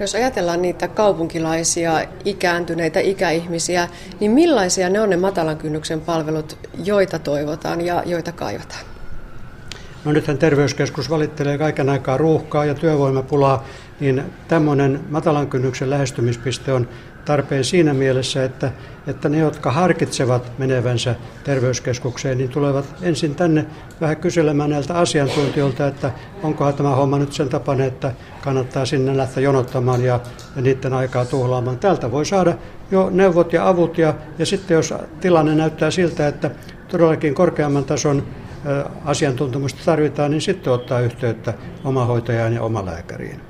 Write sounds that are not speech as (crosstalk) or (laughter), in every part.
Jos ajatellaan niitä kaupunkilaisia, ikääntyneitä ikäihmisiä, niin millaisia ne on ne matalan kynnyksen palvelut, joita toivotaan ja joita kaivataan? No nythän terveyskeskus valittelee kaiken aikaa ruuhkaa ja työvoimapulaa, niin tämmöinen matalan kynnyksen lähestymispiste on tarpeen siinä mielessä, että, että ne, jotka harkitsevat menevänsä terveyskeskukseen, niin tulevat ensin tänne vähän kyselemään näiltä asiantuntijoilta, että onkohan tämä homma nyt sen tapana, että kannattaa sinne lähteä jonottamaan ja, ja niiden aikaa tuhlaamaan. Täältä voi saada jo neuvot ja avut ja, ja sitten jos tilanne näyttää siltä, että todellakin korkeamman tason asiantuntemusta tarvitaan, niin sitten ottaa yhteyttä omahoitajaan ja omalääkäriin.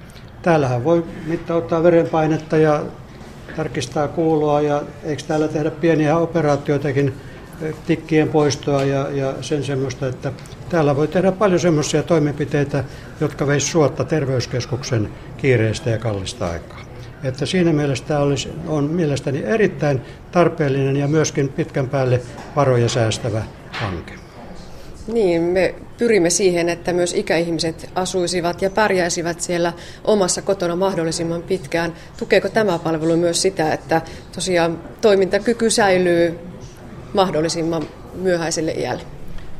Täällähän voi mittauttaa verenpainetta ja tarkistaa kuulua ja eikö täällä tehdä pieniä operaatioitakin, tikkien poistoa ja, ja sen semmoista, että täällä voi tehdä paljon semmoisia toimenpiteitä, jotka veisi suotta terveyskeskuksen kiireistä ja kallista aikaa. Että siinä mielessä tämä olisi, on mielestäni erittäin tarpeellinen ja myöskin pitkän päälle varoja säästävä hanke. Niin, me pyrimme siihen, että myös ikäihmiset asuisivat ja pärjäisivät siellä omassa kotona mahdollisimman pitkään. Tukeeko tämä palvelu myös sitä, että tosiaan toimintakyky säilyy mahdollisimman myöhäiselle iälle?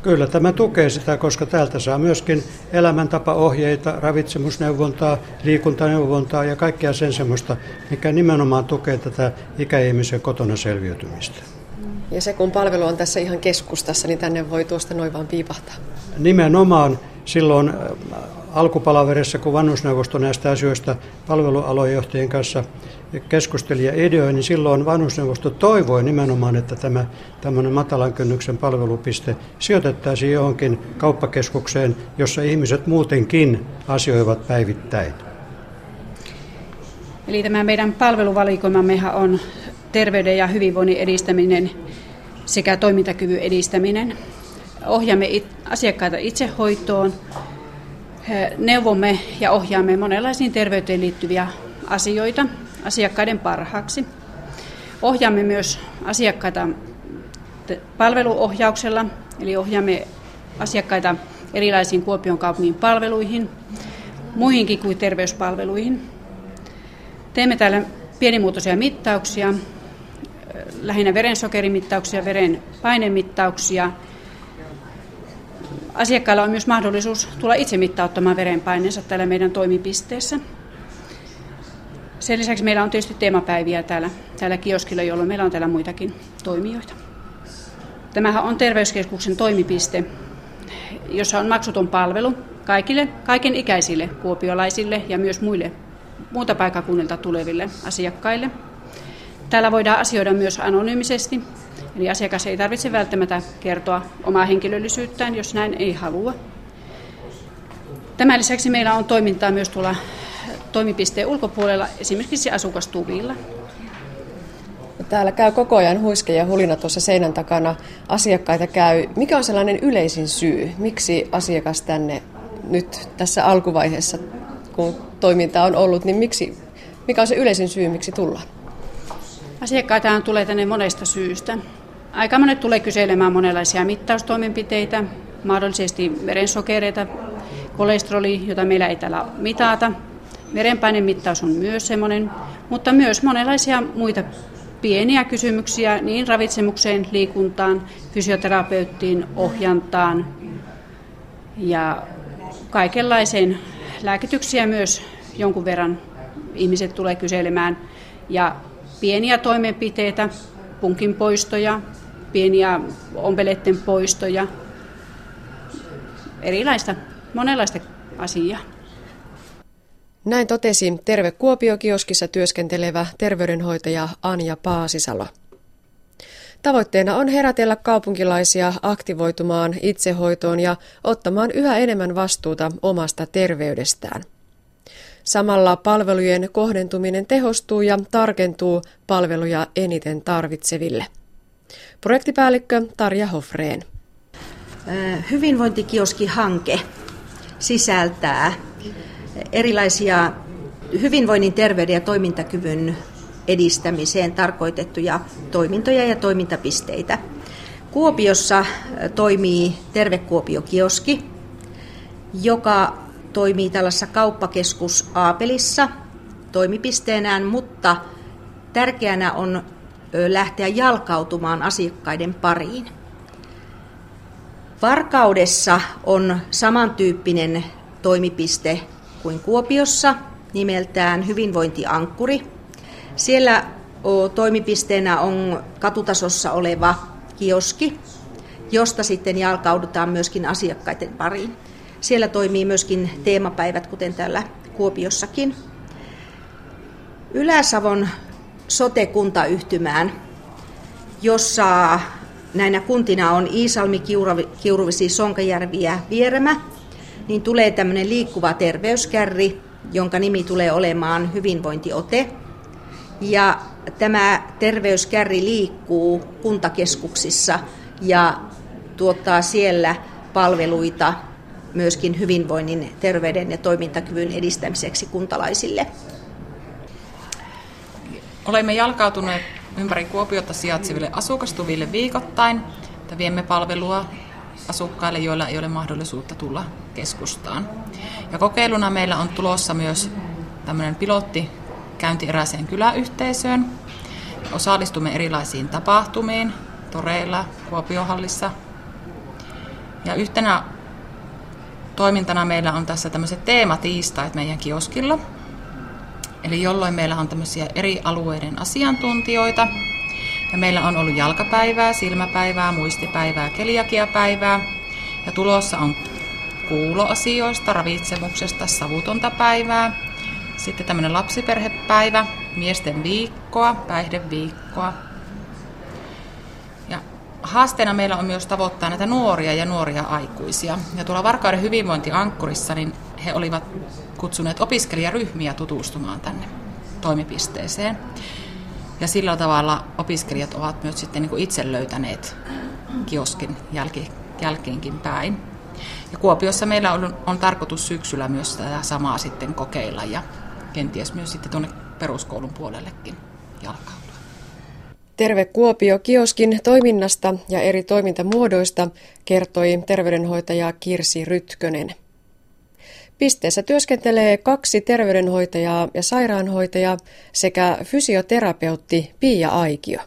Kyllä tämä tukee sitä, koska täältä saa myöskin elämäntapaohjeita, ravitsemusneuvontaa, liikuntaneuvontaa ja kaikkea sen semmoista, mikä nimenomaan tukee tätä ikäihmisen kotona selviytymistä. Ja se kun palvelu on tässä ihan keskustassa, niin tänne voi tuosta noin vaan piipahtaa. Nimenomaan silloin äh, alkupalaverissa, kun vanhusneuvosto näistä asioista palvelualojenjohtajien kanssa keskusteli ja ideoi, niin silloin vanhusneuvosto toivoi nimenomaan, että tämä tämmöinen matalan kynnyksen palvelupiste sijoitettaisiin johonkin kauppakeskukseen, jossa ihmiset muutenkin asioivat päivittäin. Eli tämä meidän palveluvalikoimammehan on terveyden ja hyvinvoinnin edistäminen sekä toimintakyvyn edistäminen. Ohjaamme asiakkaita itsehoitoon, neuvomme ja ohjaamme monenlaisiin terveyteen liittyviä asioita asiakkaiden parhaaksi. Ohjaamme myös asiakkaita palveluohjauksella, eli ohjaamme asiakkaita erilaisiin Kuopion kaupungin palveluihin, muihinkin kuin terveyspalveluihin. Teemme täällä pienimuotoisia mittauksia, lähinnä verensokerimittauksia, veren painemittauksia. Asiakkailla on myös mahdollisuus tulla itse mittauttamaan verenpaineensa täällä meidän toimipisteessä. Sen lisäksi meillä on tietysti teemapäiviä täällä, täällä kioskilla, jolloin meillä on täällä muitakin toimijoita. Tämähän on terveyskeskuksen toimipiste, jossa on maksuton palvelu kaikille, kaiken ikäisille kuopiolaisille ja myös muille muuta paikakunnilta tuleville asiakkaille. Täällä voidaan asioida myös anonyymisesti, eli asiakas ei tarvitse välttämättä kertoa omaa henkilöllisyyttään, jos näin ei halua. Tämän lisäksi meillä on toimintaa myös tuolla toimipisteen ulkopuolella, esimerkiksi asukastuvilla. Täällä käy koko ajan huiske ja hulina tuossa seinän takana. Asiakkaita käy. Mikä on sellainen yleisin syy, miksi asiakas tänne nyt tässä alkuvaiheessa, kun toiminta on ollut, niin miksi, mikä on se yleisin syy, miksi tullaan? Asiakkaita tulee tänne monesta syystä. Aika monet tulee kyselemään monenlaisia mittaustoimenpiteitä, mahdollisesti verensokereita, kolesteroli, jota meillä ei täällä mitata. Verenpainemittaus on myös semmoinen, mutta myös monenlaisia muita pieniä kysymyksiä niin ravitsemukseen, liikuntaan, fysioterapeuttiin, ohjantaan ja kaikenlaiseen lääkityksiä myös jonkun verran ihmiset tulee kyselemään. Ja pieniä toimenpiteitä, punkin poistoja, pieniä ompeleiden poistoja, erilaista, monenlaista asiaa. Näin totesi Terve Kuopio-kioskissa työskentelevä terveydenhoitaja Anja Paasisalo. Tavoitteena on herätellä kaupunkilaisia aktivoitumaan itsehoitoon ja ottamaan yhä enemmän vastuuta omasta terveydestään. Samalla palvelujen kohdentuminen tehostuu ja tarkentuu palveluja eniten tarvitseville. Projektipäällikkö Tarja Hofreen. Hyvinvointikioski-hanke sisältää erilaisia hyvinvoinnin, terveyden ja toimintakyvyn edistämiseen tarkoitettuja toimintoja ja toimintapisteitä. Kuopiossa toimii Terve Kuopio-kioski, joka toimii tällaisessa kauppakeskus Aapelissa toimipisteenään, mutta tärkeänä on lähteä jalkautumaan asiakkaiden pariin. Varkaudessa on samantyyppinen toimipiste kuin Kuopiossa, nimeltään Hyvinvointiankkuri. Siellä toimipisteenä on katutasossa oleva kioski, josta sitten jalkaudutaan myöskin asiakkaiden pariin. Siellä toimii myöskin teemapäivät, kuten täällä Kuopiossakin. Ylä-Savon sote-kuntayhtymään, jossa näinä kuntina on Iisalmi, Kiuruvisi, Sonkajärvi ja Vieremä, niin tulee tämmöinen liikkuva terveyskärri, jonka nimi tulee olemaan hyvinvointiote. Ja tämä terveyskärri liikkuu kuntakeskuksissa ja tuottaa siellä palveluita myöskin hyvinvoinnin, terveyden ja toimintakyvyn edistämiseksi kuntalaisille. Olemme jalkautuneet ympäri Kuopiota sijaitseville asukastuville viikoittain, että viemme palvelua asukkaille, joilla ei ole mahdollisuutta tulla keskustaan. Ja kokeiluna meillä on tulossa myös tämmöinen pilotti käynti erääseen kyläyhteisöön. Osallistumme erilaisiin tapahtumiin toreilla, Kuopiohallissa. Ja yhtenä toimintana meillä on tässä tämmöiset teematiistait meidän kioskilla. Eli jolloin meillä on tämmöisiä eri alueiden asiantuntijoita. Ja meillä on ollut jalkapäivää, silmäpäivää, muistipäivää, keliakiapäivää. Ja tulossa on kuuloasioista, ravitsemuksesta, savutonta päivää. Sitten tämmöinen lapsiperhepäivä, miesten viikkoa, päihdeviikkoa. Haasteena meillä on myös tavoittaa näitä nuoria ja nuoria aikuisia. Ja tuolla Varkauden hyvinvointiankkurissa niin he olivat kutsuneet opiskelijaryhmiä tutustumaan tänne toimipisteeseen. Ja sillä tavalla opiskelijat ovat myös sitten niin kuin itse löytäneet kioskin jälki, jälkeenkin päin. Ja Kuopiossa meillä on, on tarkoitus syksyllä myös tätä samaa sitten kokeilla ja kenties myös sitten tuonne peruskoulun puolellekin jalkautua. Terve Kuopio kioskin toiminnasta ja eri toimintamuodoista kertoi terveydenhoitaja Kirsi Rytkönen. Pisteessä työskentelee kaksi terveydenhoitajaa ja sairaanhoitajaa sekä fysioterapeutti Pia Aikio.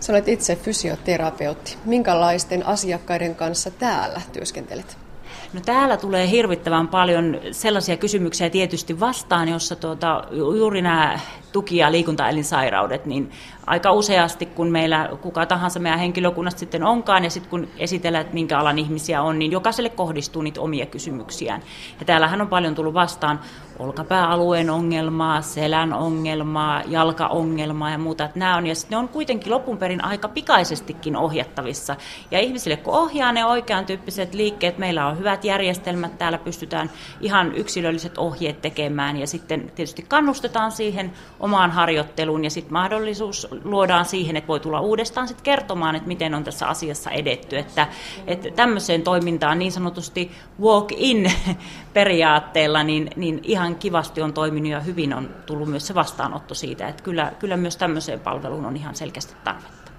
Sä olet itse fysioterapeutti. Minkälaisten asiakkaiden kanssa täällä työskentelet? No täällä tulee hirvittävän paljon sellaisia kysymyksiä tietysti vastaan, jossa tuota, juuri nämä tuki- ja liikuntaelinsairaudet, niin aika useasti, kun meillä kuka tahansa meidän henkilökunnasta sitten onkaan, ja sitten kun esitellään, että minkä alan ihmisiä on, niin jokaiselle kohdistuu niitä omia kysymyksiään. Ja täällähän on paljon tullut vastaan olkapääalueen ongelmaa, selän ongelmaa, jalkaongelmaa ja muuta. Että nämä on, ja ne on kuitenkin lopun perin aika pikaisestikin ohjattavissa. Ja ihmisille, kun ohjaa ne oikean tyyppiset liikkeet, meillä on hyvät järjestelmät, täällä pystytään ihan yksilölliset ohjeet tekemään, ja sitten tietysti kannustetaan siihen omaan harjoitteluun, ja sitten mahdollisuus luodaan siihen, että voi tulla uudestaan sit kertomaan, että miten on tässä asiassa edetty. Että, että tämmöiseen toimintaan niin sanotusti walk-in (laughs) periaatteella, niin, niin ihan kivasti on toiminut ja hyvin on tullut myös se vastaanotto siitä, että kyllä, kyllä myös tämmöiseen palveluun on ihan selkeästi tarvetta.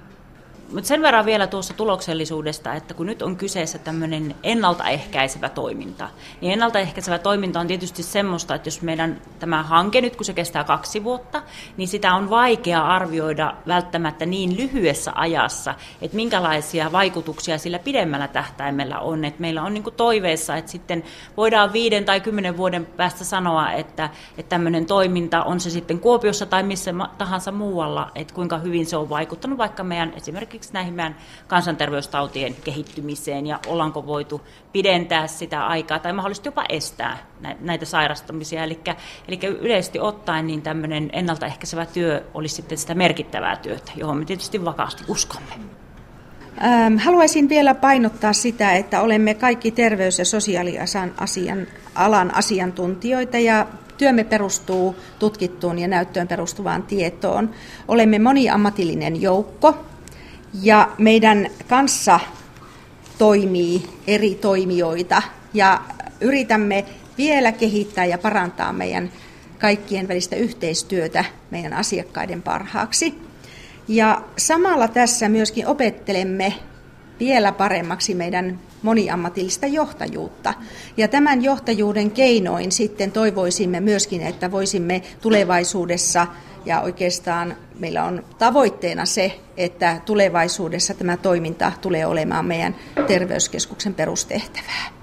Mutta sen verran vielä tuossa tuloksellisuudesta, että kun nyt on kyseessä tämmöinen ennaltaehkäisevä toiminta, niin ennaltaehkäisevä toiminta on tietysti semmoista, että jos meidän tämä hanke nyt, kun se kestää kaksi vuotta, niin sitä on vaikea arvioida välttämättä niin lyhyessä ajassa, että minkälaisia vaikutuksia sillä pidemmällä tähtäimellä on. Että meillä on niin toiveessa, että sitten voidaan viiden tai kymmenen vuoden päästä sanoa, että, että tämmöinen toiminta on se sitten Kuopiossa tai missä tahansa muualla, että kuinka hyvin se on vaikuttanut vaikka meidän esimerkiksi esimerkiksi näihin kansanterveystautien kehittymiseen ja ollaanko voitu pidentää sitä aikaa tai mahdollisesti jopa estää näitä sairastumisia. Eli, eli yleisesti ottaen niin tämmöinen ennaltaehkäisevä työ olisi sitten sitä merkittävää työtä, johon me tietysti vakaasti uskomme. Haluaisin vielä painottaa sitä, että olemme kaikki terveys- ja sosiaalialan asian, alan asiantuntijoita ja työmme perustuu tutkittuun ja näyttöön perustuvaan tietoon. Olemme moniammatillinen joukko, ja meidän kanssa toimii eri toimijoita ja yritämme vielä kehittää ja parantaa meidän kaikkien välistä yhteistyötä meidän asiakkaiden parhaaksi. Ja samalla tässä myöskin opettelemme vielä paremmaksi meidän moniammatillista johtajuutta. Ja tämän johtajuuden keinoin sitten toivoisimme myöskin, että voisimme tulevaisuudessa ja oikeastaan meillä on tavoitteena se, että tulevaisuudessa tämä toiminta tulee olemaan meidän terveyskeskuksen perustehtävää.